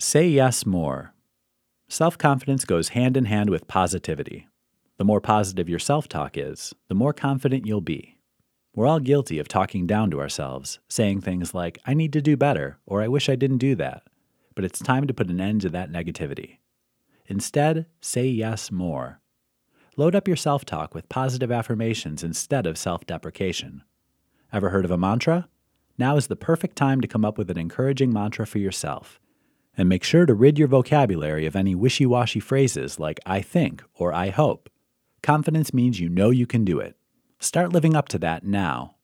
Say yes more. Self confidence goes hand in hand with positivity. The more positive your self talk is, the more confident you'll be. We're all guilty of talking down to ourselves, saying things like, I need to do better, or I wish I didn't do that. But it's time to put an end to that negativity. Instead, say yes more. Load up your self talk with positive affirmations instead of self deprecation. Ever heard of a mantra? Now is the perfect time to come up with an encouraging mantra for yourself. And make sure to rid your vocabulary of any wishy washy phrases like I think or I hope. Confidence means you know you can do it. Start living up to that now.